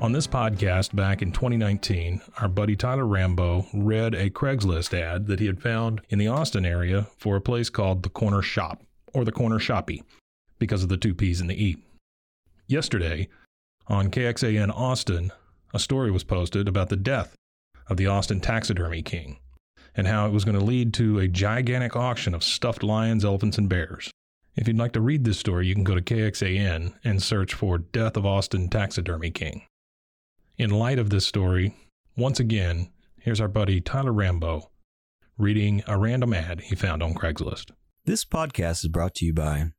On this podcast back in 2019, our buddy Tyler Rambo read a Craigslist ad that he had found in the Austin area for a place called the Corner Shop, or the Corner Shoppy, because of the two P's in the E. Yesterday, on KXAN Austin, a story was posted about the death of the Austin taxidermy king and how it was going to lead to a gigantic auction of stuffed lions, elephants, and bears. If you'd like to read this story, you can go to KXAN and search for Death of Austin Taxidermy King. In light of this story, once again, here's our buddy Tyler Rambo reading a random ad he found on Craigslist. This podcast is brought to you by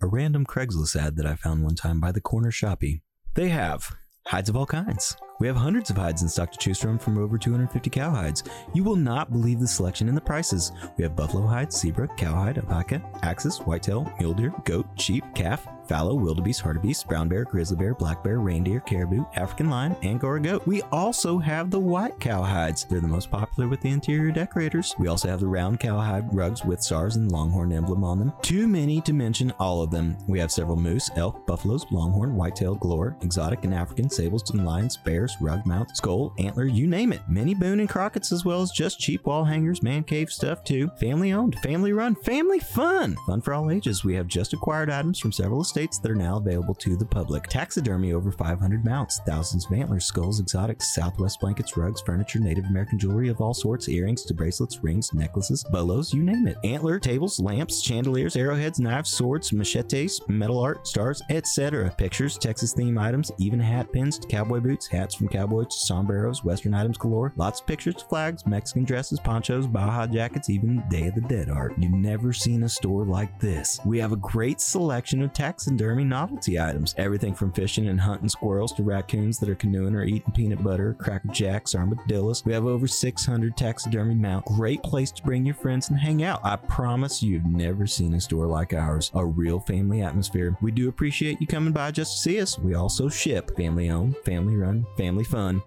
a random Craigslist ad that I found one time by the corner shoppy. They have hides of all kinds. We have hundreds of hides in stock to choose from from over 250 cow hides. You will not believe the selection and the prices. We have buffalo hide, zebra, cowhide, alpaca, axis, whitetail, mule deer, goat, sheep, calf, fallow, wildebeest, hartebeest, brown bear, grizzly bear, black bear, reindeer, caribou, African lion, Angora goat. We also have the white cowhides. They're the most popular with the interior decorators. We also have the round cowhide rugs with stars and longhorn emblem on them. Too many to mention all of them. We have several moose, elk, buffaloes, longhorn, whitetail, galore, exotic and African, sables and lions, bears, rug mount, skull, antler, you name it. Many Boone and Crockett's as well as just cheap wall hangers, man cave stuff too. Family owned, family run, family fun. Fun for all ages. We have just acquired items from several estates that are now available to the public. Taxidermy over 500 mounts, thousands of antlers, skulls, exotics, southwest blankets, rugs, furniture, Native American jewelry of all sorts, earrings to bracelets, rings, necklaces, bolos, you name it. Antler, tables, lamps, chandeliers, arrowheads, knives, swords, machetes, metal art, stars, etc. Pictures, Texas theme items, even hat pins to cowboy boots, hats from cowboys to sombreros, western items galore, lots of pictures, flags, Mexican dresses, ponchos, Baja jackets, even Day of the Dead art. You've never seen a store like this. We have a great selection of taxidermy novelty items, everything from fishing and hunting squirrels to raccoons that are canoeing or eating peanut butter, cracker jacks, armadillos. We have over 600 taxidermy mount. Great place to bring your friends and hang out. I promise you've never seen a store like ours. A real family atmosphere. We do appreciate you coming by just to see us. We also ship family owned, family run, family fun.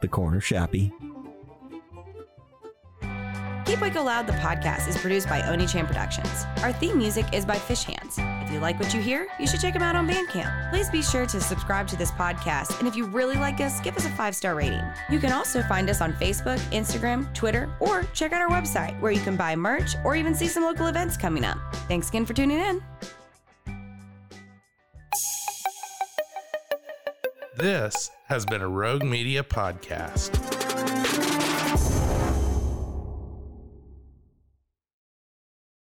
The Corner Shoppy. Keep Waco Loud, the podcast, is produced by Oni Chan Productions. Our theme music is by Fish Hands. If you like what you hear, you should check them out on Bandcamp. Please be sure to subscribe to this podcast, and if you really like us, give us a five star rating. You can also find us on Facebook, Instagram, Twitter, or check out our website where you can buy merch or even see some local events coming up. Thanks again for tuning in. This has been a Rogue Media podcast.